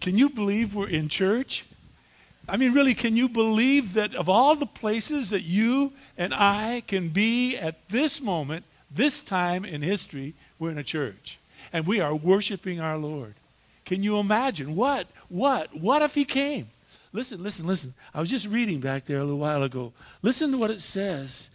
Can you believe we're in church? I mean, really, can you believe that of all the places that you and I can be at this moment, this time in history, we're in a church and we are worshiping our Lord? Can you imagine? What? What? What if He came? Listen, listen, listen. I was just reading back there a little while ago. Listen to what it says.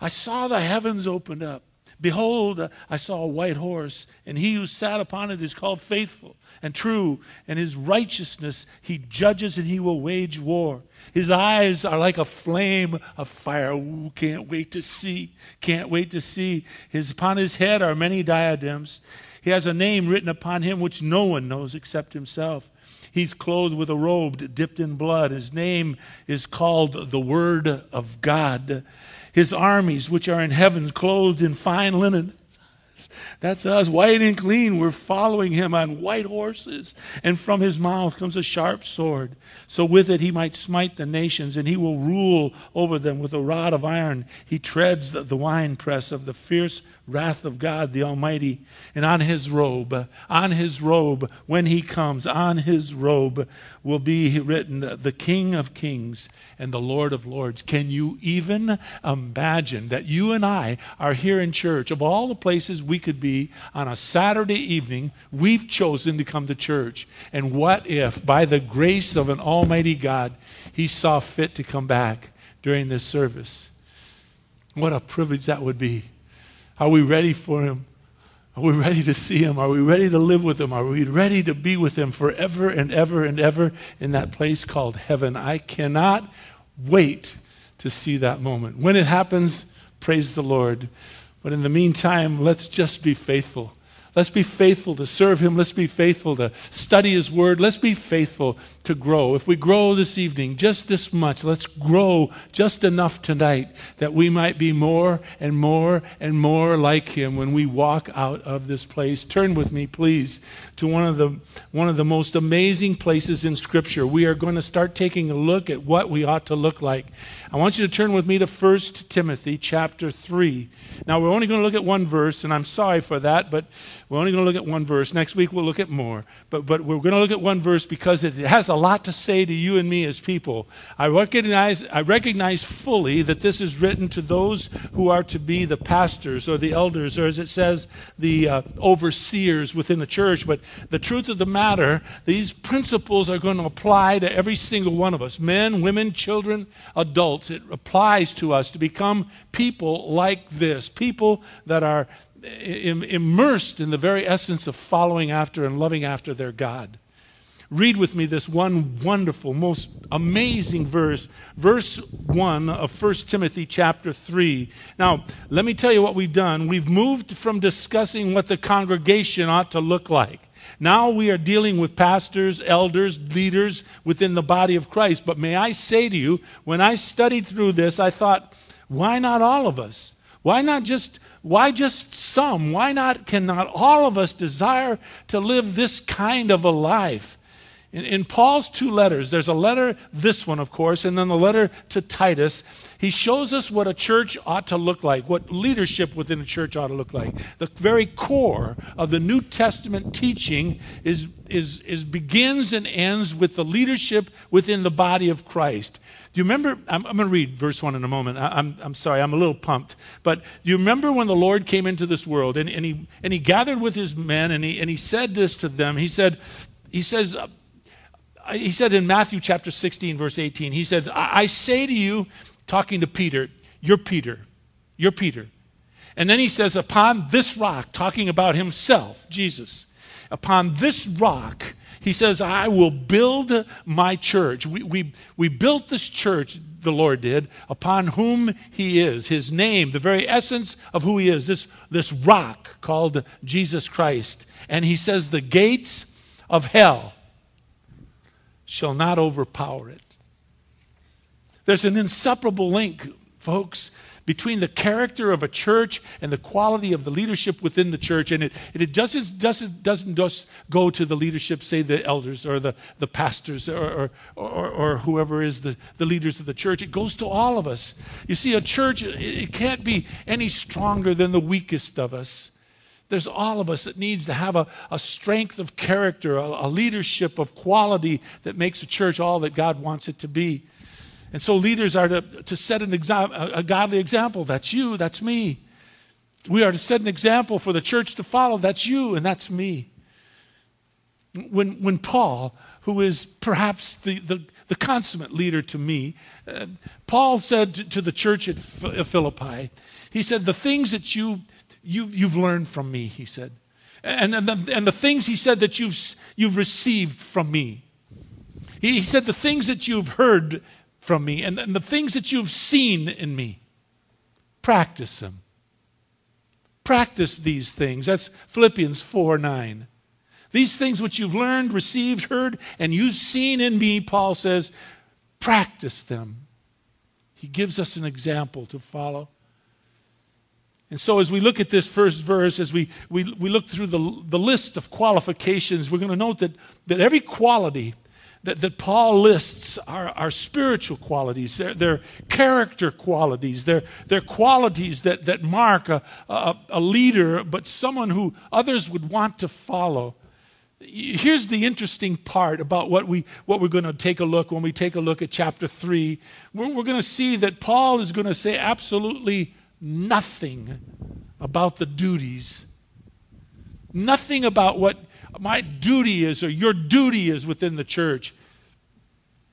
I saw the heavens opened up. Behold, I saw a white horse, and he who sat upon it is called faithful and true, and his righteousness he judges and he will wage war. His eyes are like a flame of fire. Ooh, can't wait to see. Can't wait to see. His, upon his head are many diadems. He has a name written upon him which no one knows except himself. He's clothed with a robe dipped in blood. His name is called the Word of God. His armies, which are in heaven, clothed in fine linen, that's us, white and clean. We're following him on white horses. And from his mouth comes a sharp sword. So with it he might smite the nations, and he will rule over them with a rod of iron. He treads the, winepress of the fierce wrath of God the Almighty. And on his robe, on his robe, when he comes, on his robe will be written, the King of Kings and the Lord of Lords. Can you even imagine that you and I are here in church? Of all the places we could be on a Saturday evening, we've chosen to come to church. And what if, by the grace of an Almighty God, he saw fit to come back during this service? What a privilege that would be. Are we ready for Him? Are we ready to see Him? Are we ready to live with Him? Are we ready to be with Him forever and ever and ever in that place called heaven? I cannot wait to see that moment. When it happens, praise the Lord. But in the meantime, let's just be faithful. Let's be faithful to serve Him. Let's be faithful to study His Word. Let's be faithful to grow. If we grow this evening just this much, let's grow just enough tonight that we might be more and more and more like Him when we walk out of this place. Turn with me, please, to one of the, one of the most amazing places in Scripture. We are going to start taking a look at what we ought to look like. I want you to turn with me to 1 Timothy chapter 3. Now, we're only going to look at one verse, and I'm sorry for that, but we're only going to look at one verse. Next week, we'll look at more. But, but we're going to look at one verse because it has a lot to say to you and me as people. I recognize, I recognize fully that this is written to those who are to be the pastors or the elders, or as it says, the uh, overseers within the church. But the truth of the matter, these principles are going to apply to every single one of us men, women, children, adults adults, it applies to us to become people like this, people that are immersed in the very essence of following after and loving after their God. Read with me this one wonderful, most amazing verse, verse 1 of 1 Timothy chapter 3. Now, let me tell you what we've done. We've moved from discussing what the congregation ought to look like now we are dealing with pastors, elders, leaders within the body of Christ. But may I say to you, when I studied through this, I thought, why not all of us? Why not just why just some? Why not can not all of us desire to live this kind of a life? In, in, Paul's two letters, there's a letter, this one, of course, and then the letter to Titus. He shows us what a church ought to look like, what leadership within a church ought to look like. The very core of the New Testament teaching is, is, is begins and ends with the leadership within the body of Christ. Do you remember? I'm, I'm going to read verse 1 in a moment. I, I'm, I'm sorry, I'm a little pumped. But do you remember when the Lord came into this world and, and, he, and he gathered with his men and he, and he said this to them? He said, he says, he said in Matthew chapter 16, verse 18, he says, I, I say to you, talking to Peter, you're Peter. You're Peter. And then he says, Upon this rock, talking about himself, Jesus, upon this rock, he says, I will build my church. We, we, we built this church, the Lord did, upon whom he is, his name, the very essence of who he is, this, this rock called Jesus Christ. And he says, The gates of hell shall not overpower it. There's an inseparable link, folks, between the character of a church and the quality of the leadership within the church. And it, it doesn't, doesn't, doesn't just go to the leadership, say the elders or the, the pastors or, or, or, or whoever is the, the leaders of the church. It goes to all of us. You see, a church, it can't be any stronger than the weakest of us. There's all of us that needs to have a, a strength of character, a, a leadership of quality that makes a church all that God wants it to be. And so leaders are to, to set an exa- a, a godly example. That's you, that's me. We are to set an example for the church to follow. That's you and that's me. When, when Paul, who is perhaps the, the, the consummate leader to me, uh, Paul said to, to the church at Philippi, he said, The things that you you, you've learned from me, he said. And, and, the, and the things he said that you've, you've received from me. He, he said the things that you've heard from me and, and the things that you've seen in me. Practice them. Practice these things. That's Philippians 4 9. These things which you've learned, received, heard, and you've seen in me, Paul says, practice them. He gives us an example to follow. And so, as we look at this first verse, as we, we, we look through the, the list of qualifications, we're going to note that, that every quality that, that Paul lists are, are spiritual qualities, they're, they're character qualities, they're, they're qualities that, that mark a, a, a leader, but someone who others would want to follow. Here's the interesting part about what, we, what we're going to take a look when we take a look at chapter 3. We're, we're going to see that Paul is going to say absolutely nothing about the duties, nothing about what my duty is or your duty is within the church.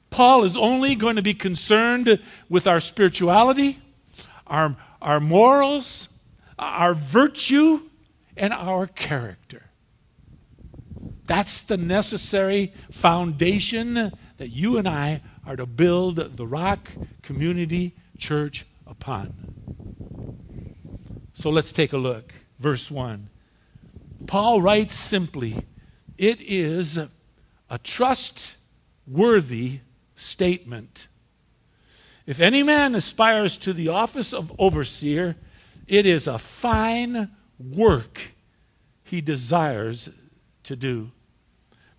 Paul is only going to be concerned with our spirituality, our, our morals, our virtue, and our character. That's the necessary foundation that you and I are to build the Rock Community Church upon. So let's take a look. Verse 1. Paul writes simply, It is a trustworthy statement. If any man aspires to the office of overseer, it is a fine work he desires to do.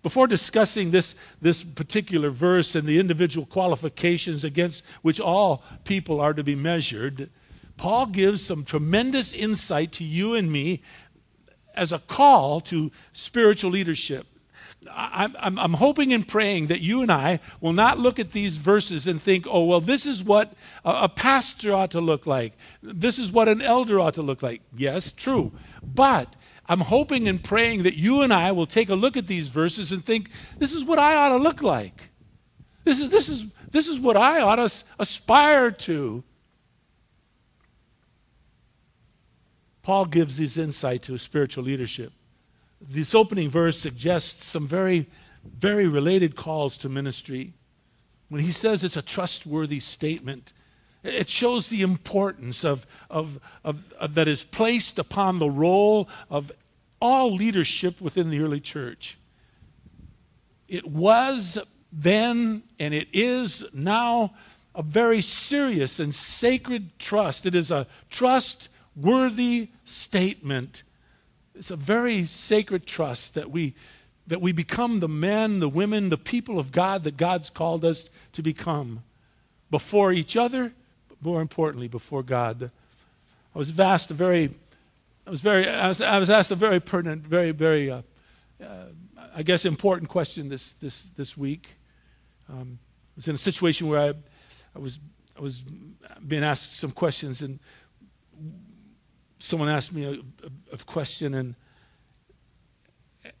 Before discussing this, this particular verse and the individual qualifications against which all people are to be measured, Paul gives some tremendous insight to you and me as a call to spiritual leadership. I'm, I'm, hoping and praying that you and I will not look at these verses and think, oh, well, this is what a, a pastor ought to look like. This is what an elder ought to look like. Yes, true. But I'm hoping and praying that you and I will take a look at these verses and think, this is what I ought to look like. This is, this is, this is what I ought to aspire to. Paul gives these insight to spiritual leadership. This opening verse suggests some very, very related calls to ministry. When he says it's a trustworthy statement, it shows the importance of, of, of, of, that is placed upon the role of all leadership within the early church. It was then and it is now a very serious and sacred trust. It is a trust worthy statement. It's a very sacred trust that we, that we become the men, the women, the people of God that God's called us to become before each other, but more importantly, before God. I was asked a very, I was very, I was, I was asked a very pertinent, very, very, uh, uh, I guess, important question this this this week. Um, I was in a situation where I, I was, I was being asked some questions, and someone asked me a, a, a question, and,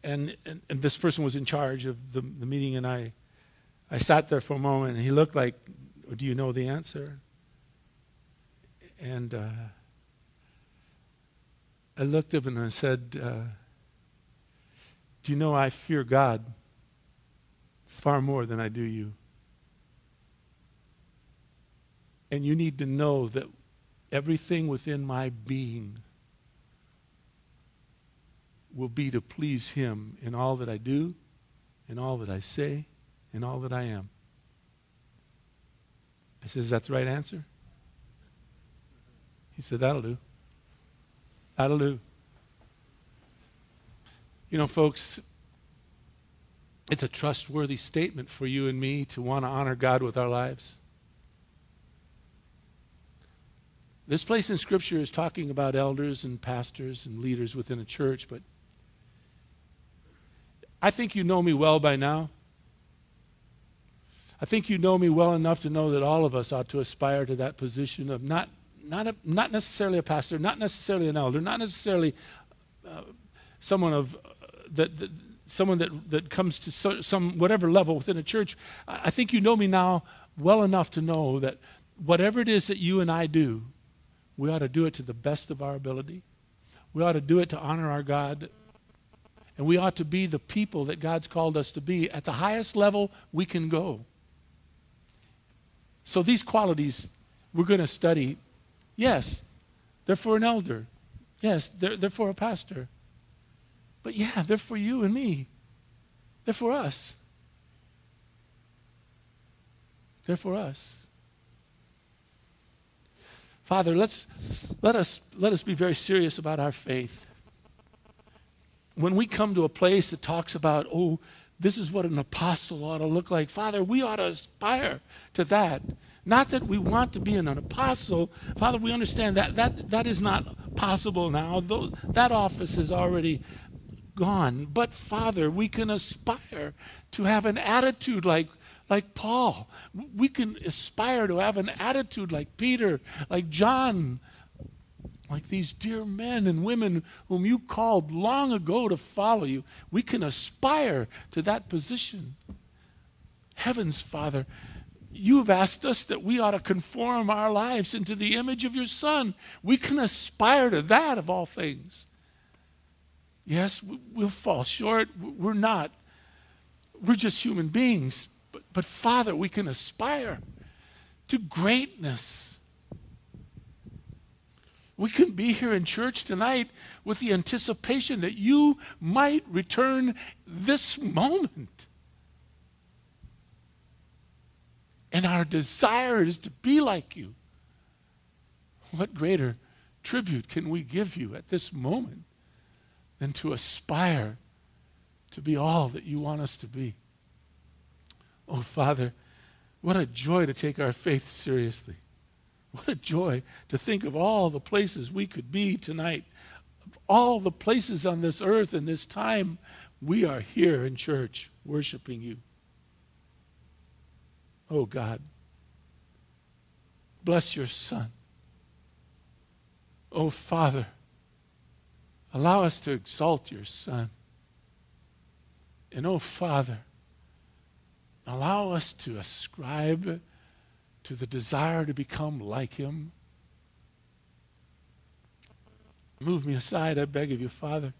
and, and, and, this person was in charge of the, the meeting, and I, I sat there for a moment, and he looked like, Do you know the answer? And uh, I looked up and I said, uh, Do you know I fear God far more than I do you? And you need to know that everything within my being will be to please Him in all that I do, in all that I say, in all that I am. I said, Is that the right answer? He said, That'll do. That'll do. You know, folks, it's a trustworthy statement for you and me to want to honor God with our lives. This place in Scripture is talking about elders and pastors and leaders within a church, but I think you know me well by now. I think you know me well enough to know that all of us ought to aspire to that position of not, not, a, not necessarily a pastor, not necessarily an elder, not necessarily uh, someone of uh, that, that, someone that, that comes to so, some whatever level within a church. I, I think you know me now well enough to know that whatever it is that you and I do, we ought to do it to the best of our ability. We ought to do it to honor our God. And we ought to be the people that God's called us to be at the highest level we can go. So these qualities we're going to study, yes, they're for an elder. Yes, they're, they're for a pastor. But yeah, they're for you and me. They're for us. They're for us. Father, let's, let, us, let us be very serious about our faith. When we come to a place that talks about, oh, this is what an apostle ought to look like. Father, we ought to aspire to that. Not that we want to be an, apostle. Father, we understand that that, that is not possible now. Though, that office is already gone. But, Father, we can aspire to have an attitude like, like Paul. We can aspire to have an attitude like Peter, like John, like these dear men and women whom you called long ago to follow you. We can aspire to that position. Heavens, Father, you have asked us that we ought to conform our lives into the image of your Son. We can aspire to that of all things. Yes, we'll fall short. We're not. We're just human beings. But, but Father, we can aspire to greatness. We can be here in church tonight with the anticipation that you might return this moment. And our desire is to be like you. What greater tribute can we give you at this moment than to aspire to be all that you want us to be? Oh, Father, what a joy to take our faith seriously. What a joy to think of all the places we could be tonight. All the places on this earth and this time, we are here in church worshiping you. Oh God, bless your Son. Oh Father, allow us to exalt your Son. And oh Father, allow us to ascribe to the desire to become like him. Move me aside, I beg of you, Father,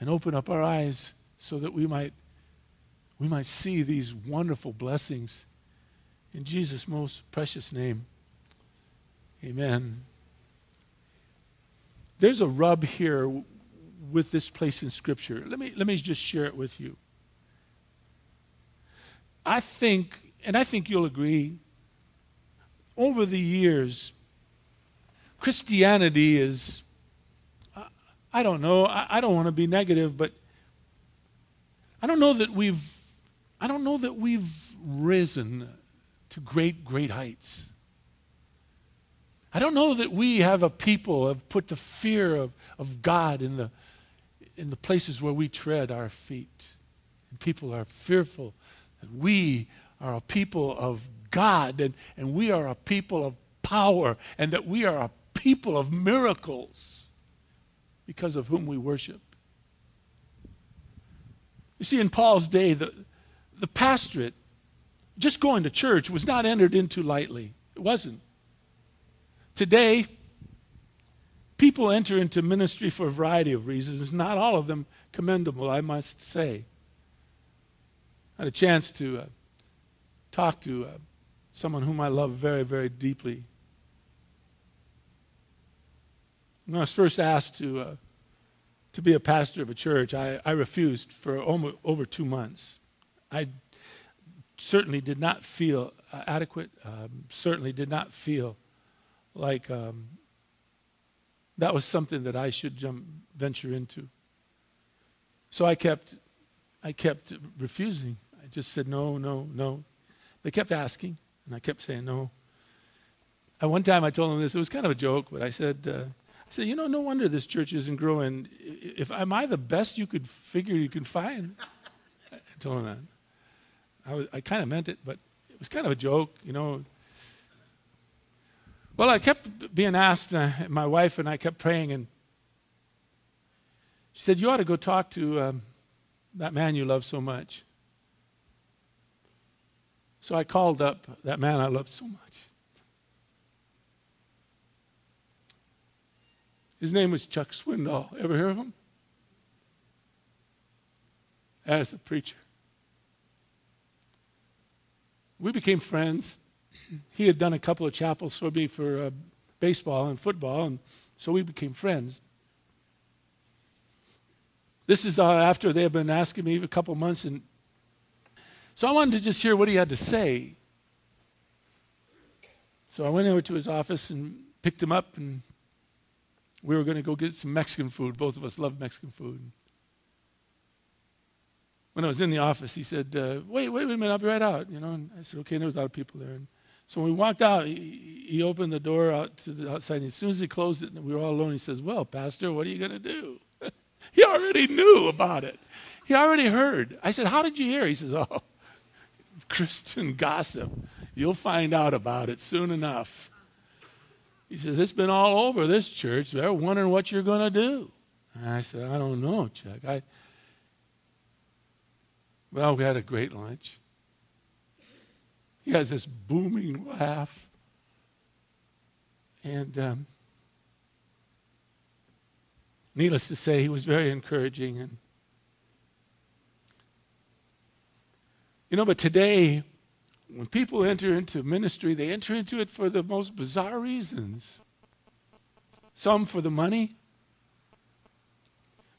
and open up our eyes so that we might we might see these wonderful blessings in Jesus' most precious name. Amen. There's a rub here with this place in Scripture. Let me, let me just share it with you. I think, and I think you'll agree, over the years, Christianity is, I don't know, I don't want to be negative, but I don't know that we've, I don't know that we've risen to great, great heights. I don't know that we have a people have put the fear of, of God in the, in the places where we tread our feet. And people are fearful we are a people of God and, and we are a people of power and that we are a people of miracles because of whom we worship. You see, in Paul's day, the, the pastorate, just going to church, was not entered into lightly. It wasn't. Today, people enter into ministry for a variety of reasons, not all of them commendable, I must say. I had a chance to uh, talk to uh, someone whom I love very, very deeply. When I was first asked to, uh, to be a pastor of a church, I, I refused for almost, over two months. I certainly did not feel uh, adequate, um, certainly did not feel like um, that was something that I should jump, venture into. So I kept, I kept refusing. Just said, no, no, no. They kept asking. And I kept saying no. At one time, I told them this. It was kind of a joke, but I said, uh, I said, you know, no wonder this church isn't growing. If am I the best you could figure you can find? I told him that. I, was, I kind of meant it, but it was kind of a joke, you know. Well, I kept being asked, uh, my wife and I kept praying, and she said, You ought to go talk to um, that man you love so much. So I called up that man I loved so much. His name was Chuck Swindoll. Ever hear of him? As a preacher. We became friends. He had done a couple of chapels for me for uh, baseball and football, and so we became friends. This is uh, after they had been asking me a couple months, and so I wanted to just hear what he had to say. So I went over to his office and picked him up, and we were going to go get some Mexican food. Both of us love Mexican food. When I was in the office, he said, uh, "Wait, wait a minute, I'll be right out." You know, and I said, "Okay." And there was a lot of people there, and so when we walked out, he, he opened the door out to the outside. And as soon as he closed it, and we were all alone, he says, "Well, Pastor, what are you going to do?" he already knew about it. He already heard. I said, "How did you hear?" He says, "Oh, Christian gossip. You'll find out about it soon enough." He says, It's been all over this church. They're wondering what you're going to do. And I said, I don't know, Chuck. I, well, we had a great lunch. He has this booming laugh. And um, needless to say, he was very encouraging. And you know, but today when people enter into ministry, they enter into it for the most bizarre reasons. Some for the money,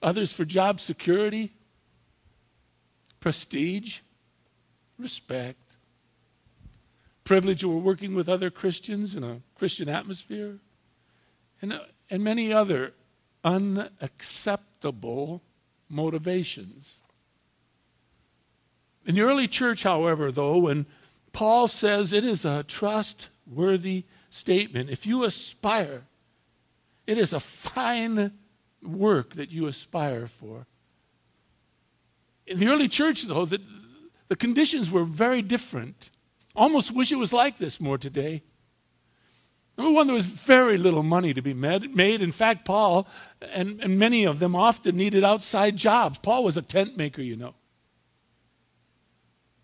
others for job security, prestige, respect, privilege of working with other Christians in a Christian atmosphere, and, and many other unacceptable motivations. In the early church, however, though, when Paul says it is a trustworthy statement. If you aspire, it is a fine work that you aspire for. In the early church, though, the, the conditions were very different. Almost wish it was like this more today. Number one, there was very little money to be made. In fact, Paul and, and many of them often needed outside jobs. Paul was a tent maker, you know.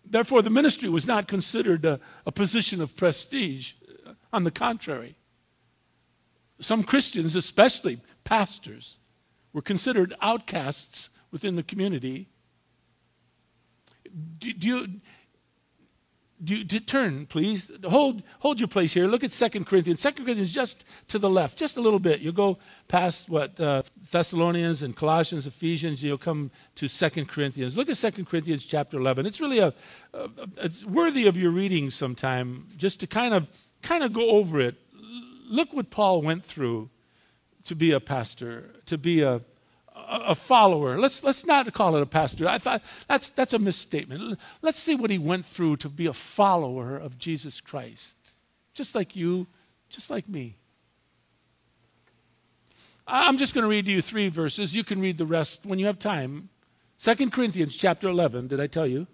Therefore, the ministry was not considered a, a position of prestige. On the contrary, some Christians, especially pastors, were considered outcasts within the community. Do, do you, do, do, turn, please. Hold, hold your place here. Look at 2 Corinthians. 2 Corinthians just to the left, just a little bit. You'll go past what uh, Thessalonians and Colossians, Ephesians, and you'll come to 2 Corinthians. Look at 2 Corinthians chapter 11. It's really a, a, it's worthy of your reading sometime just to kind of kind of go over it. Look what Paul went through to be a pastor, to be a, a follower. Let's, let's not call it a pastor. I thought that's, that's a misstatement. Let's see what he went through to be a follower of Jesus Christ. Just like you, just like me. I'm just going to read to you three verses. You can read the rest when you have time. 2 Corinthians chapter 11, did I tell you?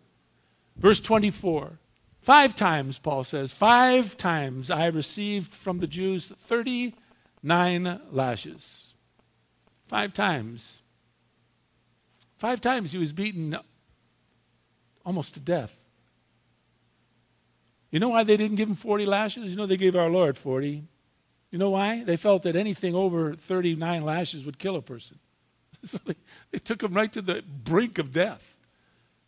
Verse 24. Five times, Paul says, five times I received from the Jews 39 lashes. Five times. Five times he was beaten almost to death. You know why they didn't give him 40 lashes? You know they gave our Lord 40. You know why? They felt that anything over 39 lashes would kill a person. So they, they took him right to the brink of death.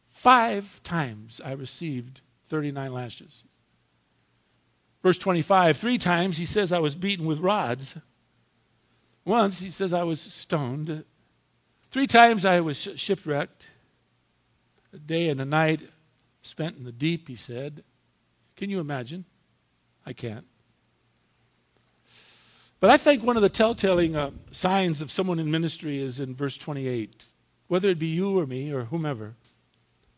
Five times I received 39 lashes. Verse 25, three times he says I was beaten with rods. Once he says I was stoned. Three times I was shipwrecked. A day and a night spent in the deep, he said. Can you imagine? I can't. But I think one of the telltale uh, signs of someone in ministry is in verse 28, whether it be you or me or whomever.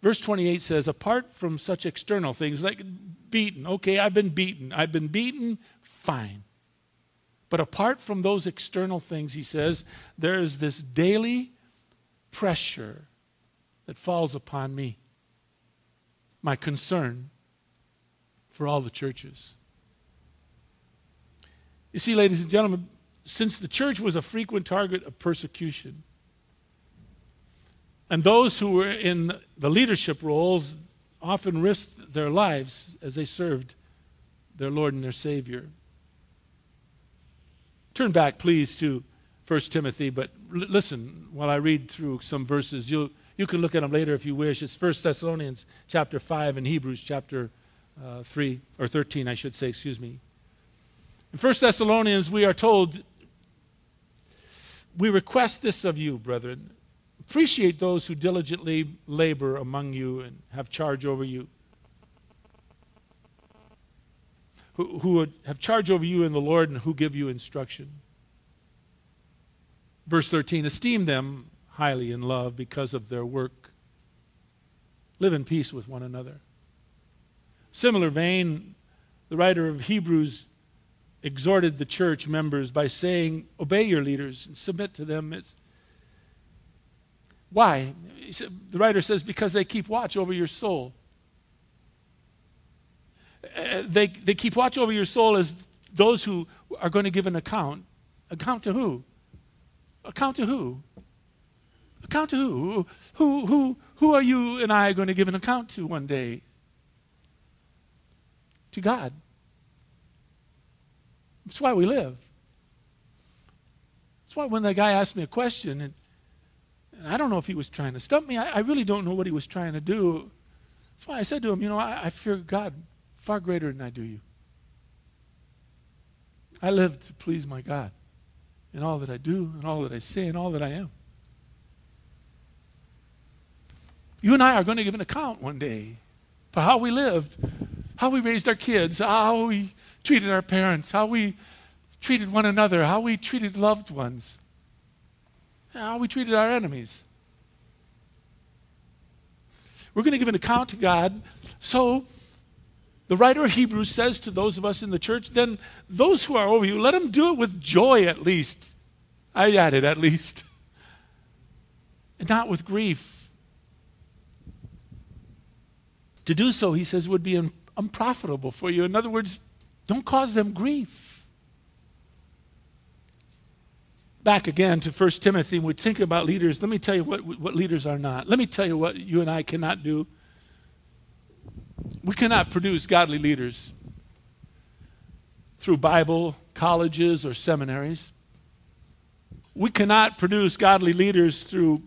Verse 28 says, apart from such external things like beaten, okay, I've been beaten. I've been beaten fine. But apart from those external things, he says, there is this daily pressure that falls upon me. My concern for all the churches. You see, ladies and gentlemen, since the church was a frequent target of persecution, and those who were in the leadership roles often risked their lives as they served their Lord and their Savior. Turn back, please, to 1 Timothy, but l- listen while I read through some verses. You, you can look at them later if you wish. It's 1 Thessalonians chapter 5 and Hebrews chapter uh, 3, or 13, I should say, excuse me. In 1 Thessalonians, we are told, We request this of you, brethren. Appreciate those who diligently labor among you and have charge over you who, who would have charge over you in the Lord and who give you instruction. Verse 13 Esteem them highly in love because of their work. Live in peace with one another. Similar vein, the writer of Hebrews exhorted the church members by saying, Obey your leaders and submit to them. It's, why? The writer says, Because they keep watch over your soul Uh, they, they keep watch over your soul as those who are going to give an account. Account to who? Account to who? Account to who? Who, who, who are you and I going to give an account to one day? To God. That's why we live. That's why when that guy asked me a question, and, and I don't know if he was trying to stump me, I, I, really don't know what he was trying to do. That's why I said to him, You know, I, I fear God far greater than I do you. I live to please my God in all that I do, in all that I say, in all that I am. You and I are going to give an account one day for how we lived, how we raised our kids, how we treated our parents, how we treated one another, how we treated loved ones, how we treated our enemies. We're going to give an account to God. So the writer of Hebrews says to those of us in the church, then those who are over you, let them do it with joy at least. I added at least. And not with grief. To do so, he says, would be un- unprofitable for you. In other words, don't cause them grief. Back again to 1 Timothy, when we think about leaders, let me tell you what, what leaders are not. Let me tell you what you and I cannot do. We cannot produce godly leaders through Bible colleges or seminaries. We cannot produce godly leaders through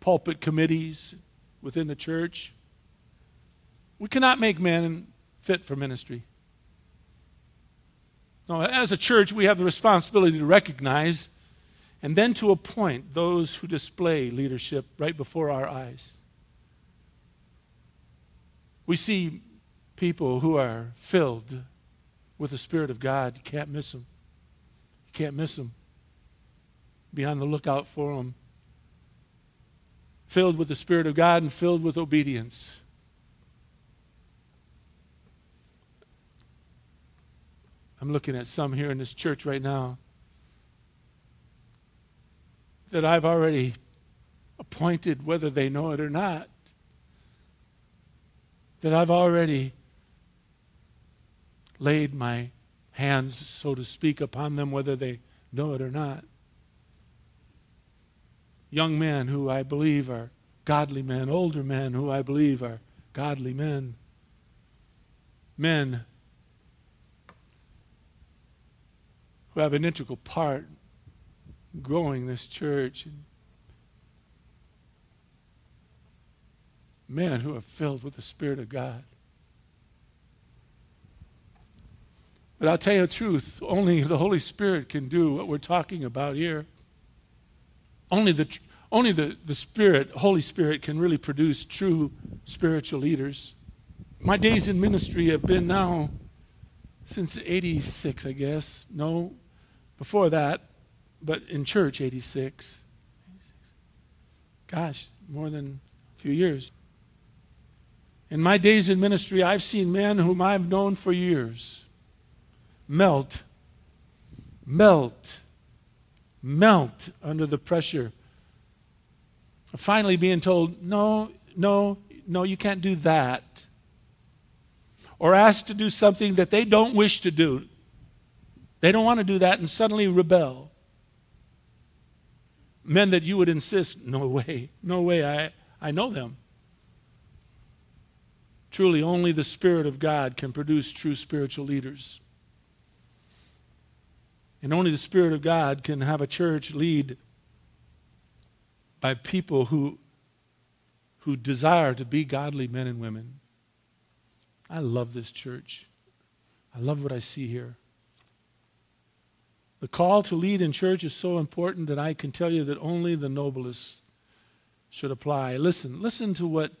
pulpit committees within the church. We cannot make men fit for ministry. No, as a church, we have the responsibility to recognize and then to appoint those who display leadership right before our eyes. We see people who are filled with the Spirit of God. You can't miss them. You can't miss them. Be on the lookout for them. Filled with the Spirit of God and filled with obedience. I'm looking at some here in this church right now that I've already appointed, whether they know it or not that I've already laid my hands, so to speak, upon them, whether they know it or not. Young men who I believe are godly men, older men who I believe are godly men, men who have an integral part in growing this church and men who are filled with the Spirit of God. But I'll tell you the truth, only the Holy Spirit can do what we're talking about here. Only the, only the, the Spirit, Holy Spirit, can really produce true spiritual leaders. My days in ministry have been now since 86, I guess. No, before that, but in church, 86. Gosh, more than a few years. In my days in ministry, I've seen men whom I've known for years melt, melt, melt under the pressure. Finally, being told, no, no, no, you can't do that. Or asked to do something that they don't wish to do. They don't want to do that and suddenly rebel. Men that you would insist, no way, no way, I, I know them. Truly, only the Spirit of God can produce true spiritual leaders. And only the Spirit of God can have a church lead by people who, who desire to be godly men and women. I love this church. I love what I see here. The call to lead in church is so important that I can tell you that only the noblest should apply. Listen, listen to what,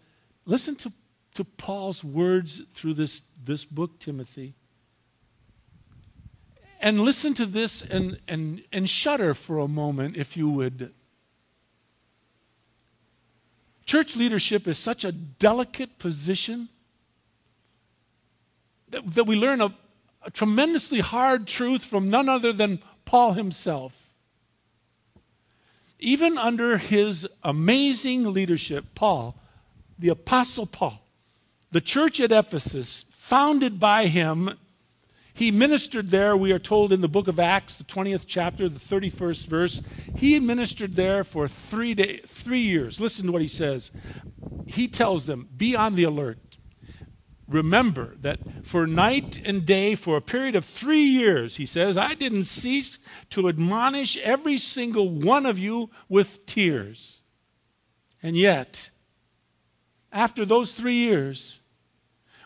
listen to, to Paul's words through this, this book, Timothy. And listen to this and, and, and shudder for a moment, if you would. Church leadership is such a delicate position that, that we learn a, a tremendously hard truth from none other than Paul himself. Even under his amazing leadership, Paul, the Apostle Paul, the church at Ephesus, founded by him, he ministered there, we are told in the book of Acts, the 20th chapter, the 31st verse. He ministered there for three, day, three years. Listen to what he says. He tells them, Be on the alert remember that for night and day, for a period of three years, he says, I didn't cease to admonish every single one of you with tears. And yet, after those three years,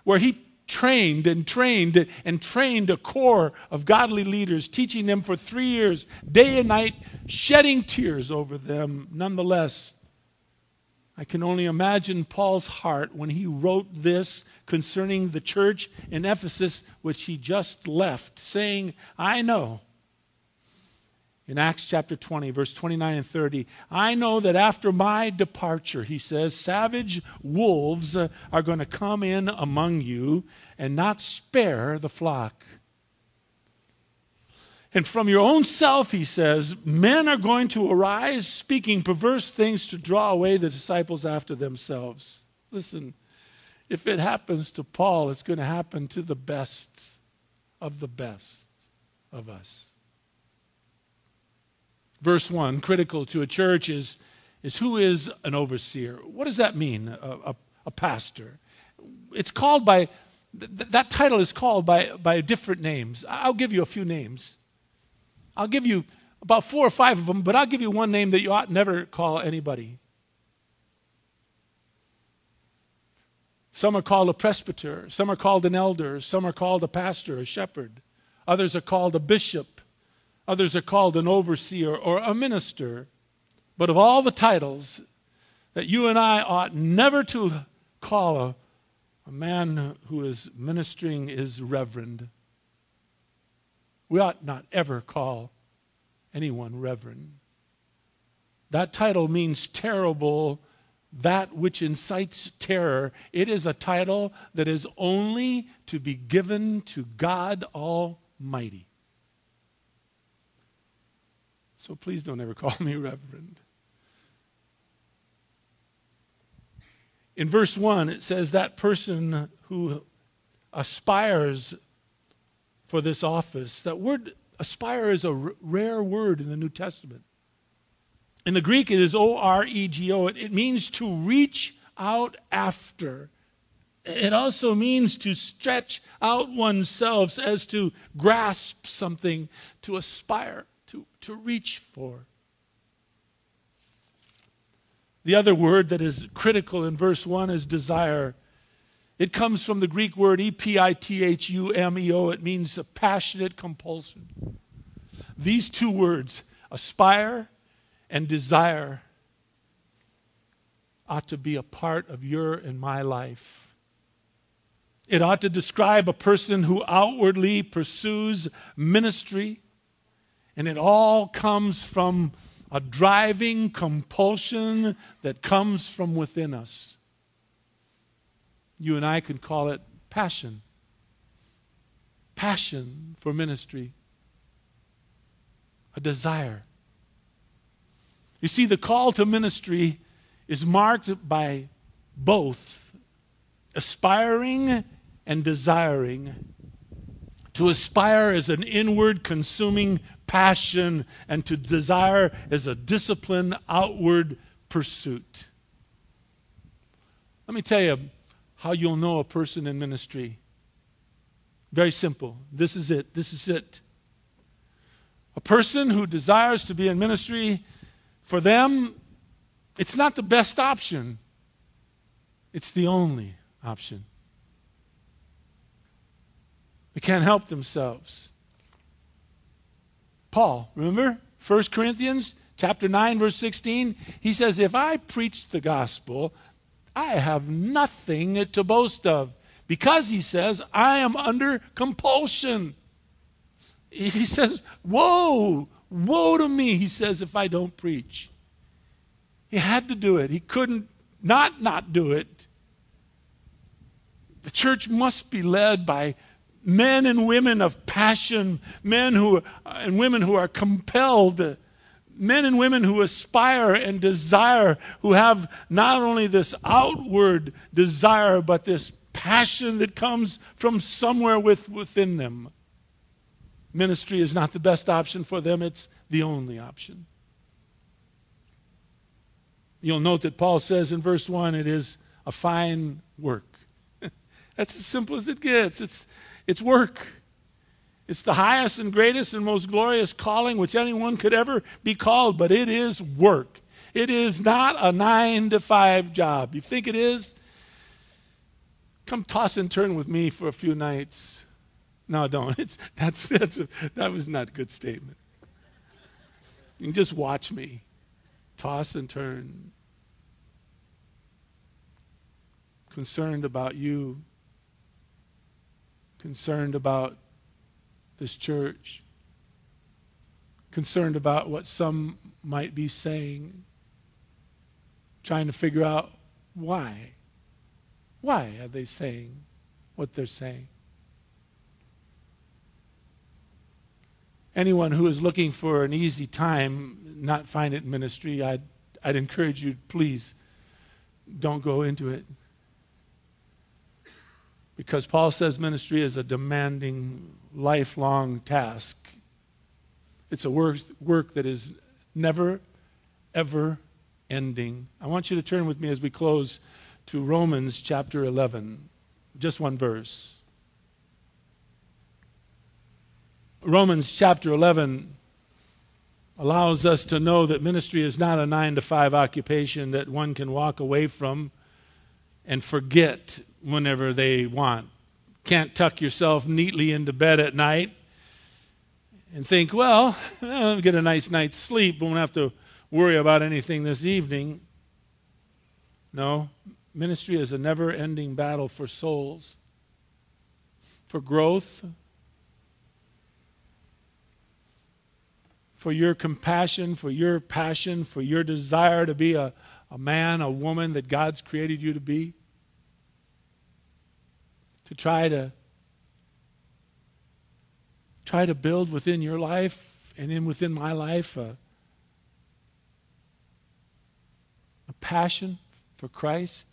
where he trained and trained and trained a core of godly leaders, teaching them for three years, day and night, shedding tears over them, nonetheless, I can only imagine Paul's heart when he wrote this concerning the church in Ephesus, which he just left, saying, I know. In Acts chapter 20, verse 29 and 30, I know that after my departure, he says, savage wolves uh, are going to come in among you and not spare the flock. And from your own self, he says, men are going to arise speaking perverse things to draw away the disciples after themselves. Listen, if it happens to Paul, it's going to happen to the best of the best of us. Verse 1, critical to a church, is, is who is an overseer? What does that mean, a, a, a pastor? It's called by, th- that title is called by, by different names. I'll give you a few names. I'll give you about four or five of them, but I'll give you one name that you ought never call anybody. Some are called a presbyter, some are called an elder, some are called a pastor, a shepherd. Others are called a bishop, others are called an overseer or a minister. But of all the titles that you and I ought never to call a, a man who is ministering is reverend. We ought not ever call anyone reverend. That title means terrible, that which incites terror. It is a title that is only to be given to God Almighty. So please don't ever call me reverend. In verse 1, it says that person who aspires for this office. That word aspire is a r- rare word in the New Testament. In the Greek, it is O R E G O. It means to reach out after. It also means to stretch out oneself as to grasp something, to aspire, to, to reach for. The other word that is critical in verse 1 is desire. It comes from the Greek word E P I T H U M E O. It means a passionate compulsion. These two words, aspire and desire, ought to be a part of your and my life. It ought to describe a person who outwardly pursues ministry, and it all comes from a driving compulsion that comes from within us. You and I could call it passion. passion for ministry, a desire. You see, the call to ministry is marked by both aspiring and desiring. To aspire is an inward consuming passion, and to desire is a disciplined outward pursuit. Let me tell you how you'll know a person in ministry. Very simple. This is it. This is it. A person who desires to be in ministry, for them, it's not the best option, it's the only option. They can't help themselves. Paul, remember? 1 Corinthians chapter 9 verse 16, he says, "If I preach the gospel, I have nothing to boast of, because he says, I am under compulsion." He says, "Woe, woe to me," he says, if I don't preach. He had to do it. He couldn't not not do it. The church must be led by men and women of passion, men who uh, and women who are compelled, men and women who aspire and desire, who have not only this outward desire, but this passion that comes from somewhere with, within them. Ministry is not the best option for them, it's the only option. You'll note that Paul says in verse 1 it is a fine work. That's as simple as it gets. It's, it's work. It's the highest and greatest and most glorious calling which anyone could ever be called, but it is work. It is not a nine to five job. You think it is? Come toss and turn with me for a few nights. No, don't. It's, that's, that's a, that was not a good statement. You can just watch me toss and turn. Concerned about you concerned about this church, concerned about what some might be saying, trying to figure out why. Why are they saying what they're saying? Anyone who is looking for an easy time, not find it in ministry, I'd, I'd encourage you, please don't go into it. Because Paul says ministry is a demanding, lifelong task. It's a work, work that is never, ever ending. I want you to turn with me as we close to Romans chapter 11. Just one verse. Romans chapter 11 allows us to know that ministry is not a nine to five occupation that one can walk away from and forget whenever they want. Can't tuck yourself neatly into bed at night and think, well, I'll get a nice night's sleep, won't have to worry about anything this evening. No, ministry is a never ending battle for souls, for growth, for your compassion, for your passion, for your desire to be a, a man, a woman that God's created you to be to try to try to build within your life and in within my life a, a passion for Christ?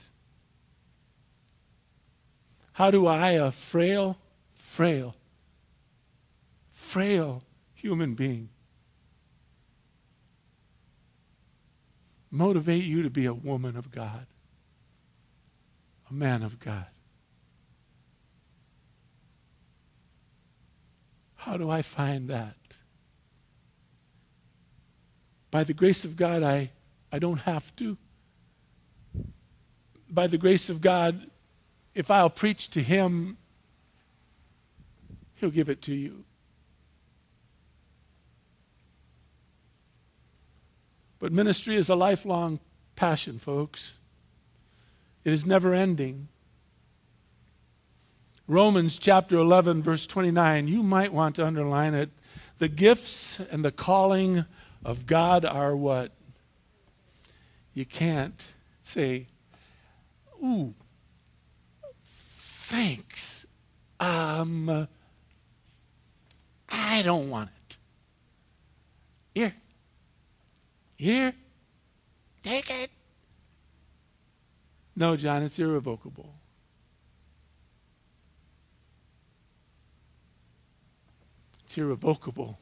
How do I, a frail, frail, frail human being, motivate you to be a woman of God, a man of God? How do I find that? By the grace of God, I, I don't have to. By the grace of God, if I'll preach to Him, He'll give it to you. But ministry is a lifelong passion, folks. It is never ending. Romans chapter 11, verse 29. You might want to underline it. The gifts and the calling of God are what? You can't say, Ooh, thanks. Um, I don't want it. Here. Here. Take it. No, John, it's irrevocable. Irrevocable.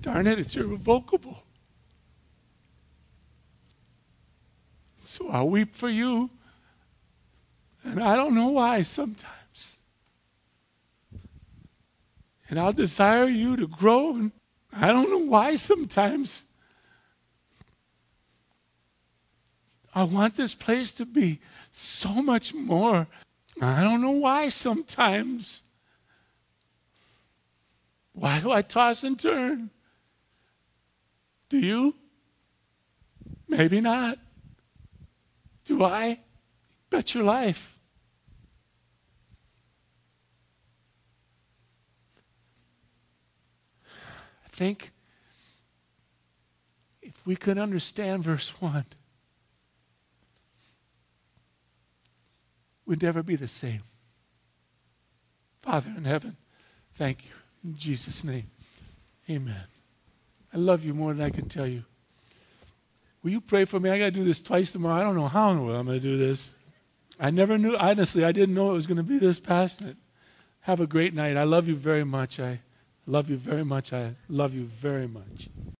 Darn it, it's irrevocable. So I'll weep for you. And I don't know why sometimes. And I'll desire you to grow. And I don't know why sometimes. I want this place to be so much more. I don't know why sometimes. Why do I toss and turn? Do you? Maybe not. Do I? Bet your life. I think if we could understand verse 1, we'd never be the same. Father in heaven, thank you. In Jesus' name, amen. I love you more than I can tell you. Will you pray for me? I got to do this twice tomorrow. I don't know how in the world I'm going to do this. I never knew, honestly, I didn't know it was going to be this passionate. Have a great night. I love you very much. I love you very much. I love you very much.